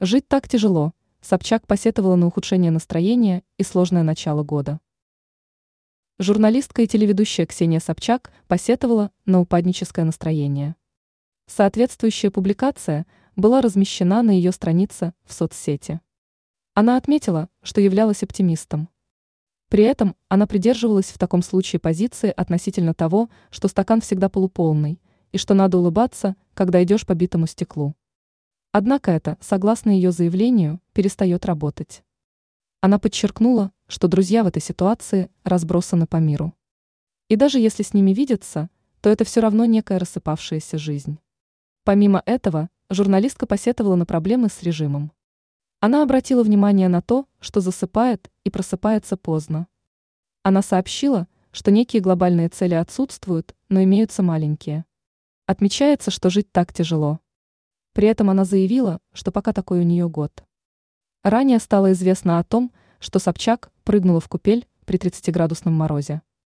Жить так тяжело. Собчак посетовала на ухудшение настроения и сложное начало года. Журналистка и телеведущая Ксения Собчак посетовала на упадническое настроение. Соответствующая публикация была размещена на ее странице в соцсети. Она отметила, что являлась оптимистом. При этом она придерживалась в таком случае позиции относительно того, что стакан всегда полуполный, и что надо улыбаться, когда идешь по битому стеклу. Однако это, согласно ее заявлению, перестает работать. Она подчеркнула, что друзья в этой ситуации разбросаны по миру. И даже если с ними видеться, то это все равно некая рассыпавшаяся жизнь. Помимо этого, журналистка посетовала на проблемы с режимом. Она обратила внимание на то, что засыпает и просыпается поздно. Она сообщила, что некие глобальные цели отсутствуют, но имеются маленькие. Отмечается, что жить так тяжело. При этом она заявила, что пока такой у нее год. Ранее стало известно о том, что Собчак прыгнула в купель при 30-градусном морозе.